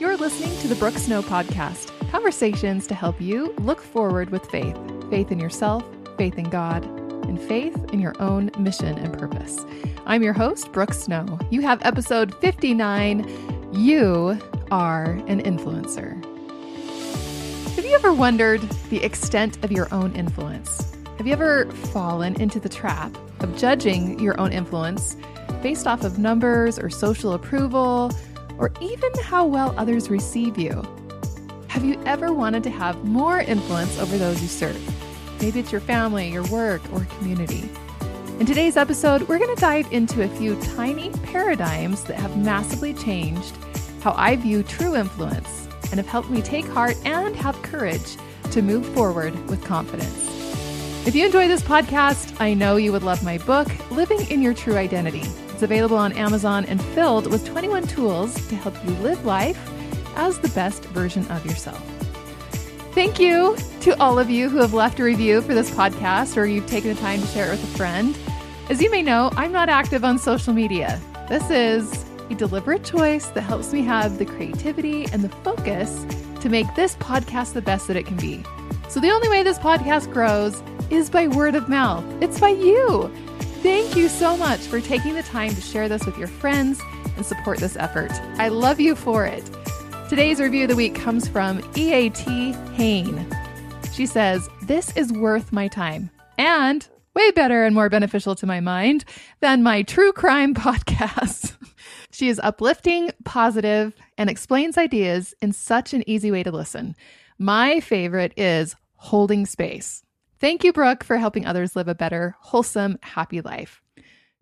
You're listening to the Brooke Snow Podcast conversations to help you look forward with faith faith in yourself, faith in God, and faith in your own mission and purpose. I'm your host, Brooke Snow. You have episode 59 You Are an Influencer. Have you ever wondered the extent of your own influence? Have you ever fallen into the trap of judging your own influence based off of numbers or social approval? Or even how well others receive you. Have you ever wanted to have more influence over those you serve? Maybe it's your family, your work, or community. In today's episode, we're going to dive into a few tiny paradigms that have massively changed how I view true influence and have helped me take heart and have courage to move forward with confidence. If you enjoy this podcast, I know you would love my book, Living in Your True Identity it's available on Amazon and filled with 21 tools to help you live life as the best version of yourself. Thank you to all of you who have left a review for this podcast or you've taken the time to share it with a friend. As you may know, I'm not active on social media. This is a deliberate choice that helps me have the creativity and the focus to make this podcast the best that it can be. So, the only way this podcast grows is by word of mouth. It's by you. Thank you so much for taking the time to share this with your friends and support this effort. I love you for it. Today's review of the week comes from EAT Hain. She says, This is worth my time and way better and more beneficial to my mind than my true crime podcast. she is uplifting, positive, and explains ideas in such an easy way to listen. My favorite is holding space. Thank you, Brooke, for helping others live a better, wholesome, happy life.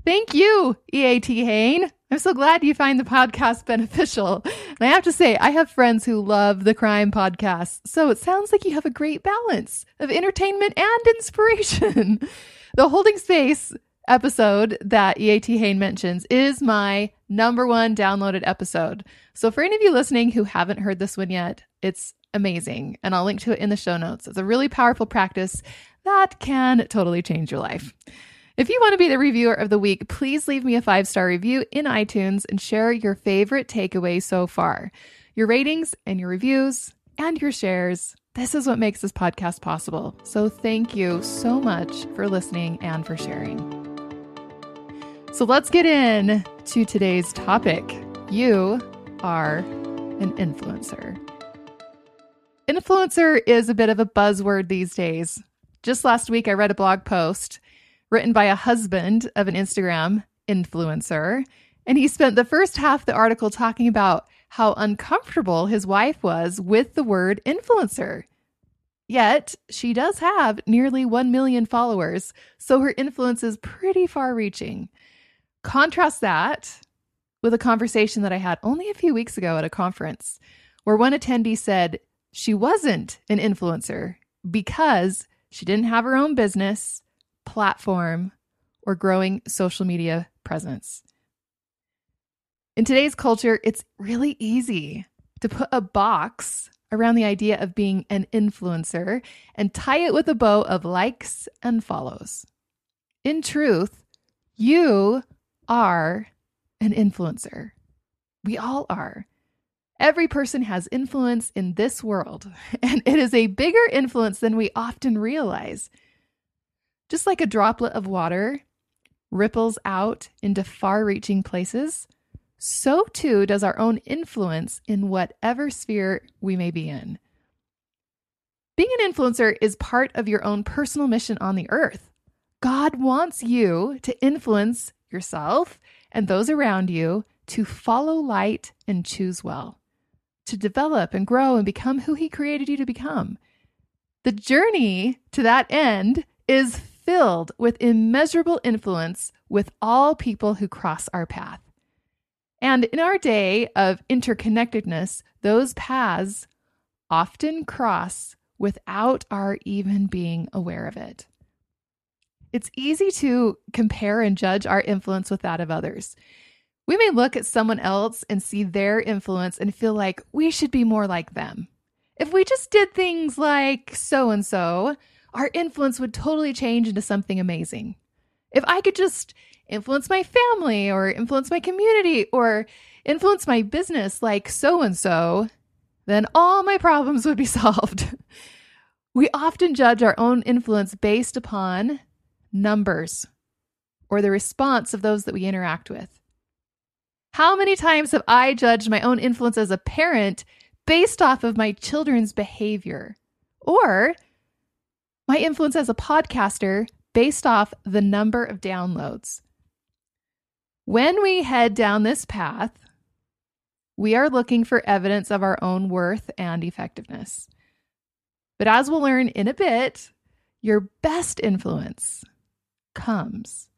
Thank you, EAT Hain. I'm so glad you find the podcast beneficial. And I have to say, I have friends who love the crime podcast. So it sounds like you have a great balance of entertainment and inspiration. the Holding Space episode that EAT Hain mentions is my number one downloaded episode. So for any of you listening who haven't heard this one yet, it's amazing. And I'll link to it in the show notes. It's a really powerful practice that can totally change your life. If you want to be the reviewer of the week, please leave me a five star review in iTunes and share your favorite takeaway so far. Your ratings and your reviews and your shares. This is what makes this podcast possible. So thank you so much for listening and for sharing. So let's get in to today's topic. You are an influencer. Influencer is a bit of a buzzword these days. Just last week, I read a blog post written by a husband of an Instagram influencer, and he spent the first half of the article talking about how uncomfortable his wife was with the word influencer. Yet, she does have nearly 1 million followers, so her influence is pretty far reaching. Contrast that with a conversation that I had only a few weeks ago at a conference where one attendee said she wasn't an influencer because she didn't have her own business, platform, or growing social media presence. In today's culture, it's really easy to put a box around the idea of being an influencer and tie it with a bow of likes and follows. In truth, you are an influencer. We all are. Every person has influence in this world, and it is a bigger influence than we often realize. Just like a droplet of water ripples out into far reaching places, so too does our own influence in whatever sphere we may be in. Being an influencer is part of your own personal mission on the earth. God wants you to influence yourself and those around you to follow light and choose well to develop and grow and become who He created you to become. The journey to that end is filled with immeasurable influence with all people who cross our path. And in our day of interconnectedness, those paths often cross without our even being aware of it. It's easy to compare and judge our influence with that of others. We may look at someone else and see their influence and feel like we should be more like them. If we just did things like so and so, our influence would totally change into something amazing. If I could just influence my family or influence my community or influence my business like so and so, then all my problems would be solved. we often judge our own influence based upon numbers or the response of those that we interact with. How many times have I judged my own influence as a parent based off of my children's behavior? Or my influence as a podcaster based off the number of downloads. When we head down this path, we are looking for evidence of our own worth and effectiveness. But as we'll learn in a bit, your best influence comes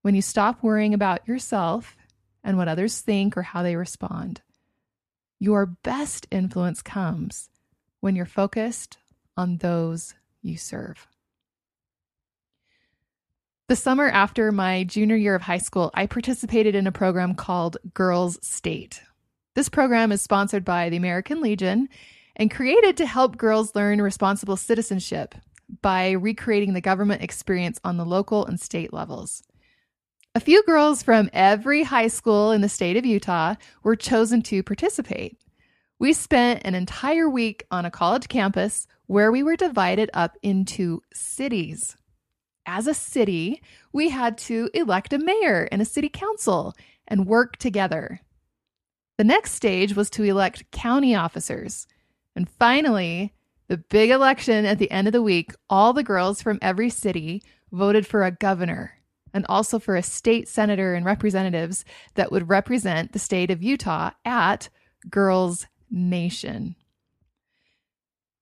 when you stop worrying about yourself and what others think or how they respond. Your best influence comes when you're focused on those you serve. The summer after my junior year of high school, I participated in a program called Girls State. This program is sponsored by the American Legion and created to help girls learn responsible citizenship by recreating the government experience on the local and state levels. A few girls from every high school in the state of Utah were chosen to participate. We spent an entire week on a college campus where we were divided up into cities. As a city, we had to elect a mayor and a city council and work together. The next stage was to elect county officers. And finally, the big election at the end of the week, all the girls from every city voted for a governor and also for a state senator and representatives that would represent the state of Utah at Girls Nation.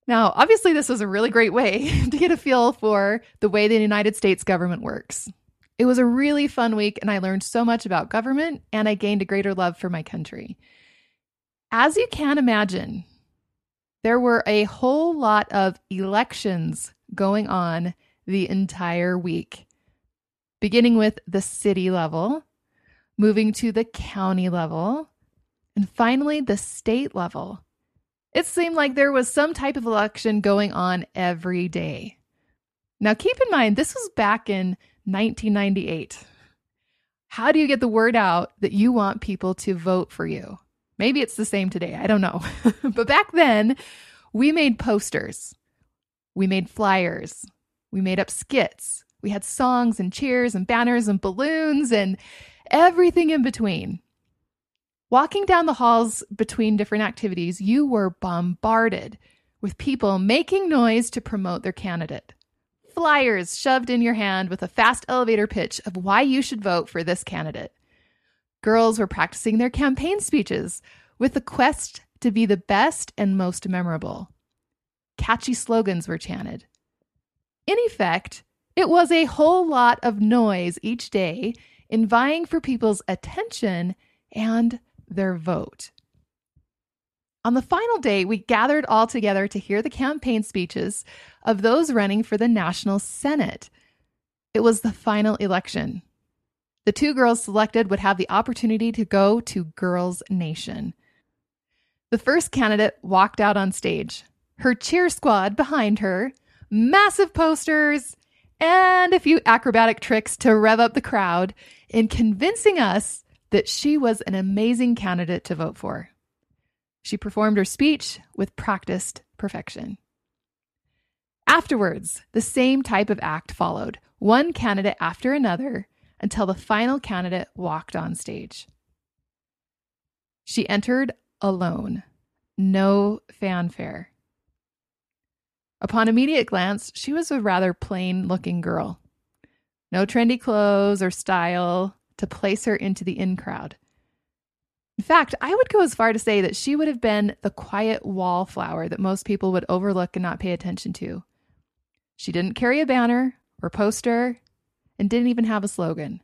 Now, obviously, this was a really great way to get a feel for the way the United States government works. It was a really fun week, and I learned so much about government and I gained a greater love for my country. As you can imagine, there were a whole lot of elections going on the entire week, beginning with the city level, moving to the county level, and finally the state level. It seemed like there was some type of election going on every day. Now, keep in mind, this was back in 1998. How do you get the word out that you want people to vote for you? Maybe it's the same today. I don't know. but back then, we made posters, we made flyers, we made up skits, we had songs and cheers and banners and balloons and everything in between. Walking down the halls between different activities, you were bombarded with people making noise to promote their candidate. Flyers shoved in your hand with a fast elevator pitch of why you should vote for this candidate. Girls were practicing their campaign speeches with the quest to be the best and most memorable. Catchy slogans were chanted. In effect, it was a whole lot of noise each day in vying for people's attention and their vote. On the final day, we gathered all together to hear the campaign speeches of those running for the National Senate. It was the final election. The two girls selected would have the opportunity to go to Girls Nation. The first candidate walked out on stage, her cheer squad behind her, massive posters, and a few acrobatic tricks to rev up the crowd in convincing us that she was an amazing candidate to vote for. She performed her speech with practiced perfection. Afterwards, the same type of act followed, one candidate after another, until the final candidate walked on stage. She entered alone, no fanfare. Upon immediate glance, she was a rather plain looking girl. No trendy clothes or style, to place her into the in crowd. In fact, I would go as far to say that she would have been the quiet wallflower that most people would overlook and not pay attention to. She didn't carry a banner or poster and didn't even have a slogan.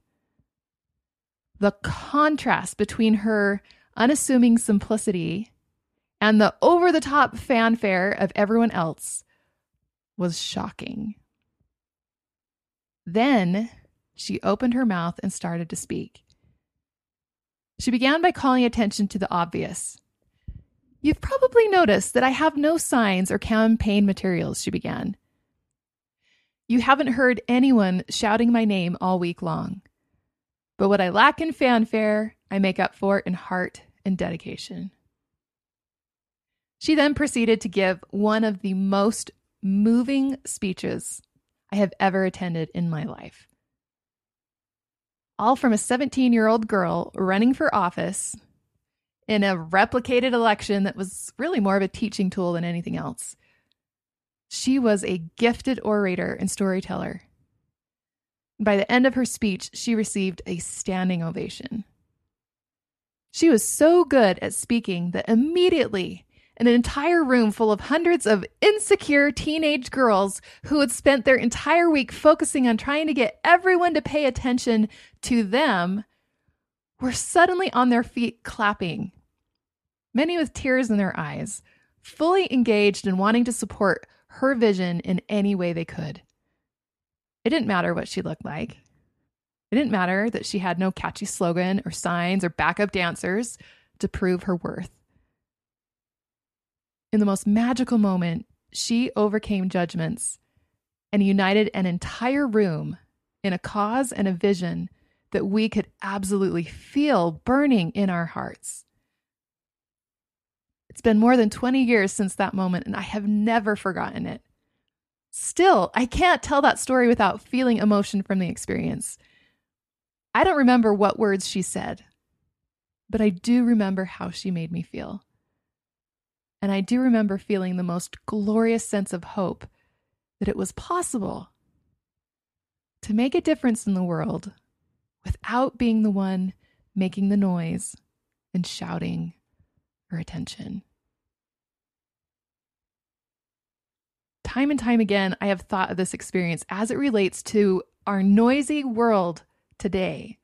The contrast between her unassuming simplicity and the over the top fanfare of everyone else was shocking. Then she opened her mouth and started to speak. She began by calling attention to the obvious. You've probably noticed that I have no signs or campaign materials, she began. You haven't heard anyone shouting my name all week long. But what I lack in fanfare, I make up for in heart and dedication. She then proceeded to give one of the most moving speeches I have ever attended in my life. All from a 17 year old girl running for office in a replicated election that was really more of a teaching tool than anything else. She was a gifted orator and storyteller. By the end of her speech, she received a standing ovation. She was so good at speaking that immediately an entire room full of hundreds of insecure teenage girls who had spent their entire week focusing on trying to get everyone to pay attention to them were suddenly on their feet clapping, many with tears in their eyes, fully engaged in wanting to support her vision in any way they could. It didn't matter what she looked like. It didn't matter that she had no catchy slogan or signs or backup dancers to prove her worth. In the most magical moment, she overcame judgments and united an entire room in a cause and a vision that we could absolutely feel burning in our hearts. It's been more than 20 years since that moment, and I have never forgotten it. Still, I can't tell that story without feeling emotion from the experience. I don't remember what words she said, but I do remember how she made me feel. And I do remember feeling the most glorious sense of hope that it was possible to make a difference in the world without being the one making the noise and shouting for attention. Time and time again, I have thought of this experience as it relates to our noisy world today.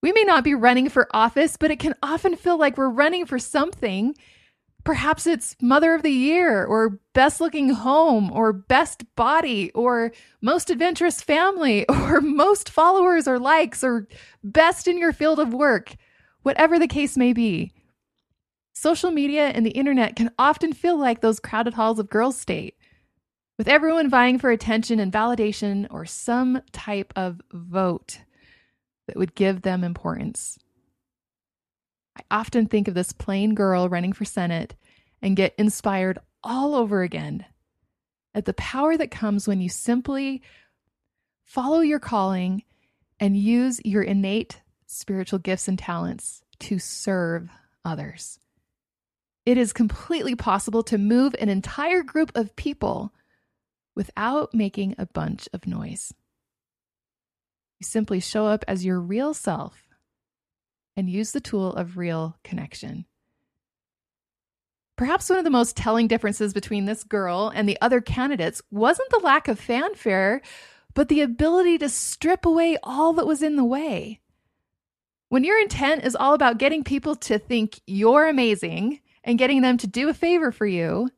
We may not be running for office, but it can often feel like we're running for something. Perhaps it's Mother of the Year, or Best Looking Home, or Best Body, or Most Adventurous Family, or Most Followers or Likes, or Best in Your Field of Work, whatever the case may be. Social media and the internet can often feel like those crowded halls of girls' state with everyone vying for attention and validation or some type of vote that would give them importance. I often think of this plain girl running for Senate and get inspired all over again at the power that comes when you simply follow your calling and use your innate spiritual gifts and talents to serve others. It is completely possible to move an entire group of people without making a bunch of noise. You simply show up as your real self and use the tool of real connection. Perhaps one of the most telling differences between this girl and the other candidates wasn't the lack of fanfare, but the ability to strip away all that was in the way. When your intent is all about getting people to think you're amazing and getting them to do a favor for you,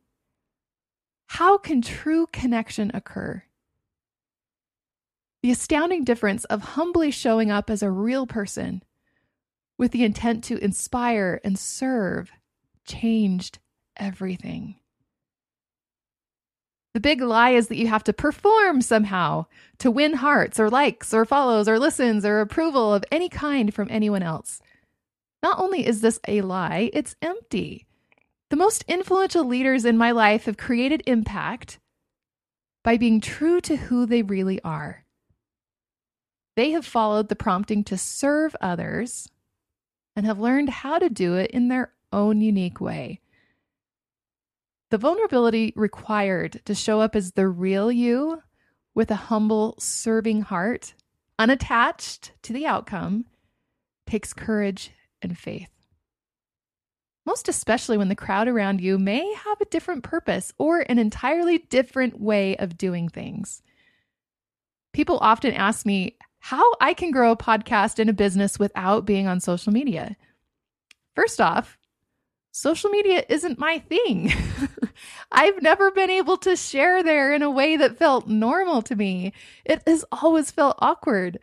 how can true connection occur? The astounding difference of humbly showing up as a real person with the intent to inspire and serve changed everything. The big lie is that you have to perform somehow to win hearts or likes or follows or listens or approval of any kind from anyone else. Not only is this a lie, it's empty. The most influential leaders in my life have created impact by being true to who they really are. They have followed the prompting to serve others and have learned how to do it in their own unique way. The vulnerability required to show up as the real you with a humble, serving heart, unattached to the outcome, takes courage and faith most especially when the crowd around you may have a different purpose or an entirely different way of doing things. People often ask me how I can grow a podcast and a business without being on social media. First off, social media isn't my thing. I've never been able to share there in a way that felt normal to me. It has always felt awkward.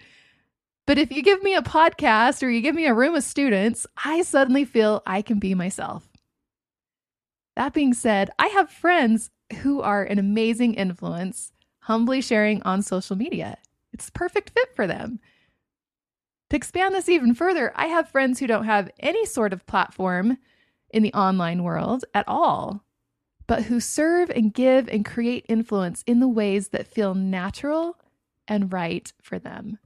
But if you give me a podcast or you give me a room of students, I suddenly feel I can be myself. That being said, I have friends who are an amazing influence, humbly sharing on social media. It's a perfect fit for them. To expand this even further, I have friends who don't have any sort of platform in the online world at all, but who serve and give and create influence in the ways that feel natural and right for them.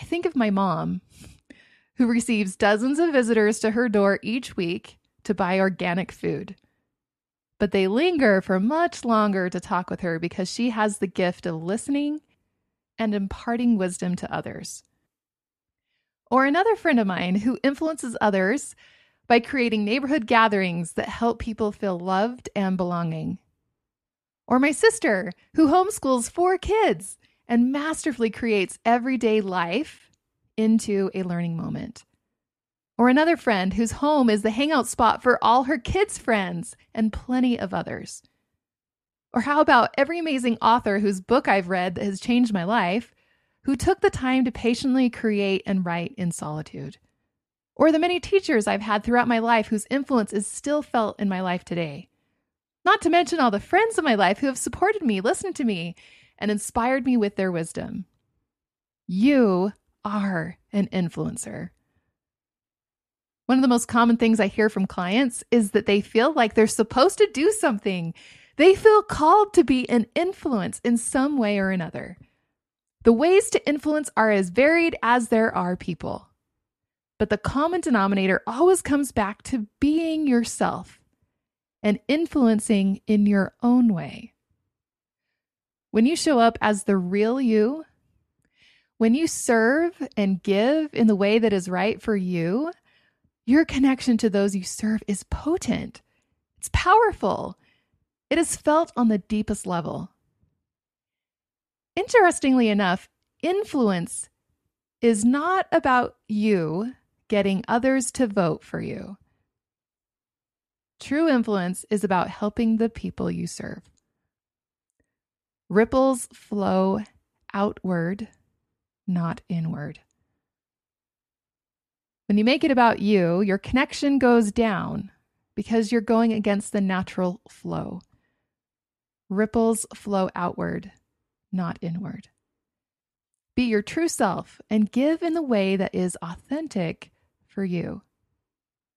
I think of my mom, who receives dozens of visitors to her door each week to buy organic food. But they linger for much longer to talk with her because she has the gift of listening and imparting wisdom to others. Or another friend of mine who influences others by creating neighborhood gatherings that help people feel loved and belonging. Or my sister who homeschools four kids and masterfully creates everyday life into a learning moment. Or another friend whose home is the hangout spot for all her kids' friends and plenty of others. Or how about every amazing author whose book I've read that has changed my life, who took the time to patiently create and write in solitude? Or the many teachers I've had throughout my life whose influence is still felt in my life today? Not to mention all the friends in my life who have supported me, listened to me, and inspired me with their wisdom. You are an influencer. One of the most common things I hear from clients is that they feel like they're supposed to do something. They feel called to be an influence in some way or another. The ways to influence are as varied as there are people. But the common denominator always comes back to being yourself and influencing in your own way. When you show up as the real you, when you serve and give in the way that is right for you, your connection to those you serve is potent. It's powerful. It is felt on the deepest level. Interestingly enough, influence is not about you getting others to vote for you. True influence is about helping the people you serve. Ripples flow outward, not inward. When you make it about you, your connection goes down because you're going against the natural flow. Ripples flow outward, not inward. Be your true self and give in the way that is authentic for you.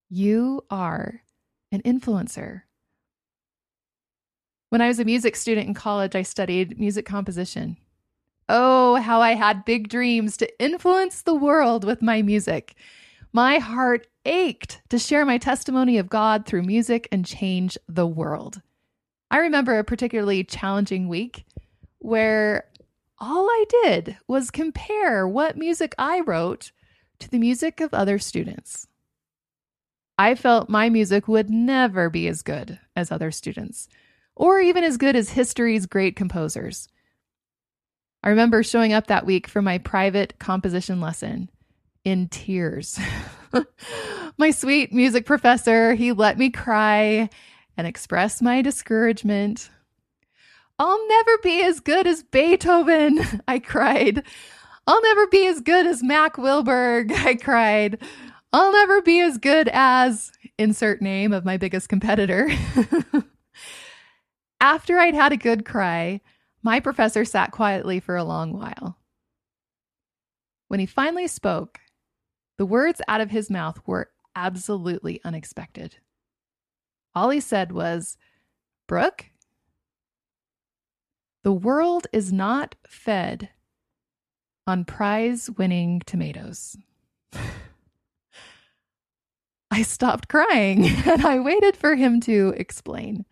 You are an influencer. When I was a music student in college, I studied music composition. Oh, how I had big dreams to influence the world with my music. My heart ached to share my testimony of God through music and change the world. I remember a particularly challenging week where all I did was compare what music I wrote to the music of other students. I felt my music would never be as good as other students or even as good as history's great composers. I remember showing up that week for my private composition lesson in tears. my sweet music professor, he let me cry and express my discouragement. I'll never be as good as Beethoven, I cried. I'll never be as good as Mack Wilberg, I cried. I'll never be as good as insert name of my biggest competitor. After I'd had a good cry, my professor sat quietly for a long while. When he finally spoke, the words out of his mouth were absolutely unexpected. All he said was, Brooke, the world is not fed on prize winning tomatoes. I stopped crying and I waited for him to explain.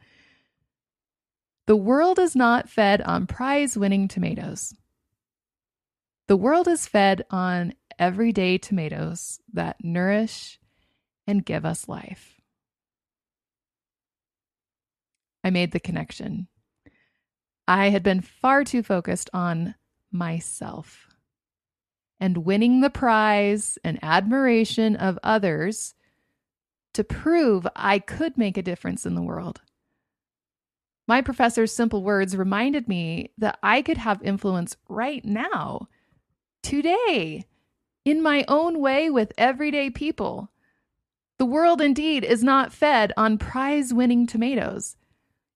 The world is not fed on prize winning tomatoes. The world is fed on everyday tomatoes that nourish and give us life. I made the connection. I had been far too focused on myself and winning the prize and admiration of others to prove I could make a difference in the world. My professor's simple words reminded me that I could have influence right now, today, in my own way with everyday people. The world indeed is not fed on prize winning tomatoes.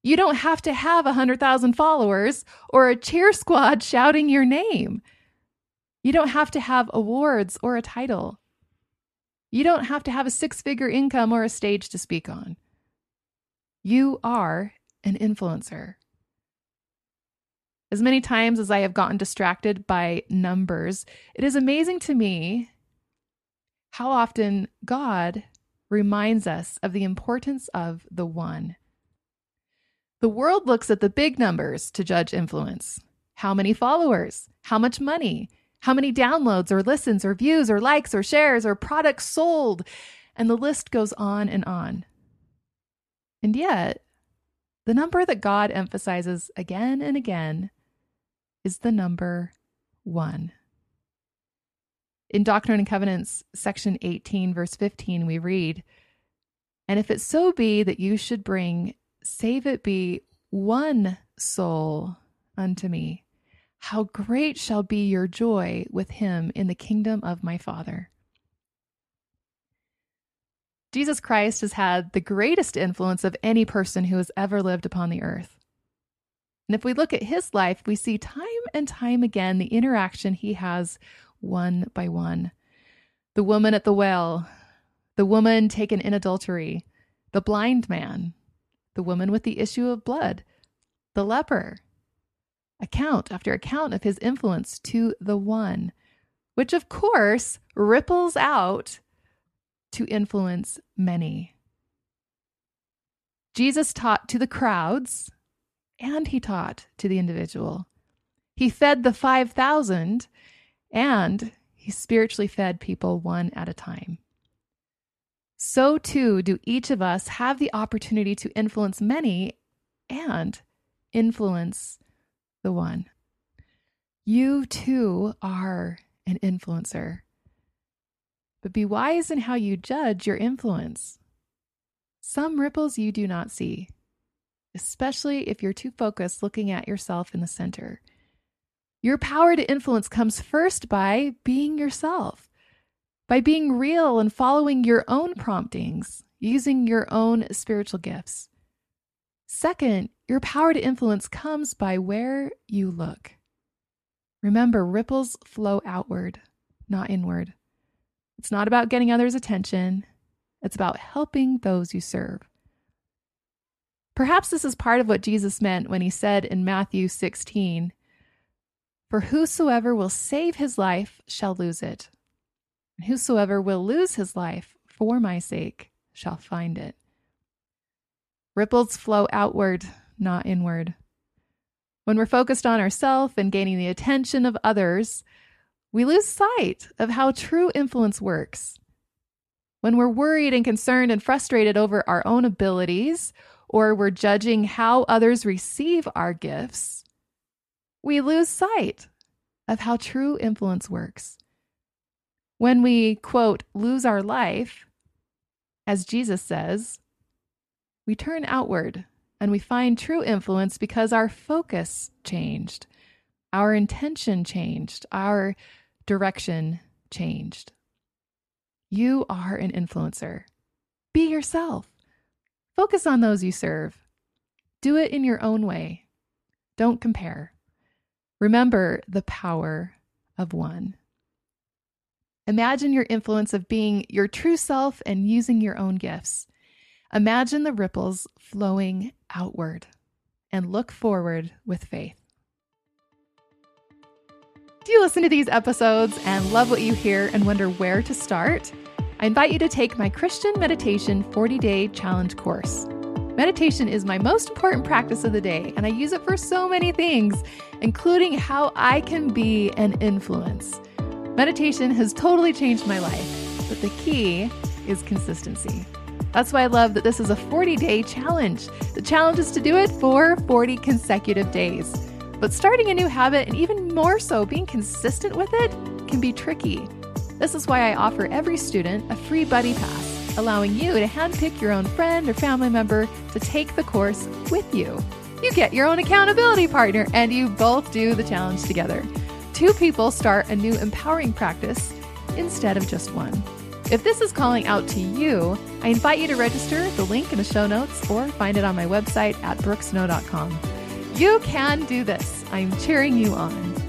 You don't have to have a 100,000 followers or a cheer squad shouting your name. You don't have to have awards or a title. You don't have to have a six figure income or a stage to speak on. You are an influencer. As many times as I have gotten distracted by numbers, it is amazing to me how often God reminds us of the importance of the one. The world looks at the big numbers to judge influence how many followers, how much money, how many downloads or listens or views or likes or shares or products sold. And the list goes on and on. And yet, the number that God emphasizes again and again is the number one. In Doctrine and Covenants, section 18, verse 15, we read, And if it so be that you should bring, save it be one soul unto me, how great shall be your joy with him in the kingdom of my Father. Jesus Christ has had the greatest influence of any person who has ever lived upon the earth. And if we look at his life, we see time and time again the interaction he has one by one. The woman at the well, the woman taken in adultery, the blind man, the woman with the issue of blood, the leper. Account after account of his influence to the one, which of course ripples out to influence many. Jesus taught to the crowds and he taught to the individual. He fed the 5,000 and he spiritually fed people one at a time. So too do each of us have the opportunity to influence many and influence the one. You too are an influencer. But be wise in how you judge your influence. Some ripples you do not see, especially if you're too focused looking at yourself in the center. Your power to influence comes first by being yourself, by being real and following your own promptings, using your own spiritual gifts. Second, your power to influence comes by where you look. Remember, ripples flow outward, not inward. It's not about getting others' attention, it's about helping those you serve. Perhaps this is part of what Jesus meant when he said in Matthew 16, For whosoever will save his life shall lose it, whosoever will lose his life for my sake shall find it. Ripples flow outward, not inward. When we're focused on ourselves and gaining the attention of others, we lose sight of how true influence works. When we're worried and concerned and frustrated over our own abilities, or we're judging how others receive our gifts, we lose sight of how true influence works. When we, quote, lose our life, as Jesus says, we turn outward and we find true influence because our focus changed, our intention changed, our direction changed. You are an influencer. Be yourself. Focus on those you serve. Do it in your own way. Don't compare. Remember the power of one. Imagine your influence of being your true self and using your own gifts. Imagine the ripples flowing outward and look forward with faith. Do you listen to these episodes and love what you hear and wonder where to start? I invite you to take my Christian Meditation 40 Day Challenge course. Meditation is my most important practice of the day, and I use it for so many things, including how I can be an influence. Meditation has totally changed my life, but the key is consistency. That's why I love that this is a 40 day challenge. The challenge is to do it for 40 consecutive days. But starting a new habit, and even more so being consistent with it, can be tricky. This is why I offer every student a free buddy pass, allowing you to handpick your own friend or family member to take the course with you. You get your own accountability partner, and you both do the challenge together. Two people start a new empowering practice instead of just one. If this is calling out to you, I invite you to register, the link in the show notes, or find it on my website at brookesnow.com. You can do this. I'm cheering you on.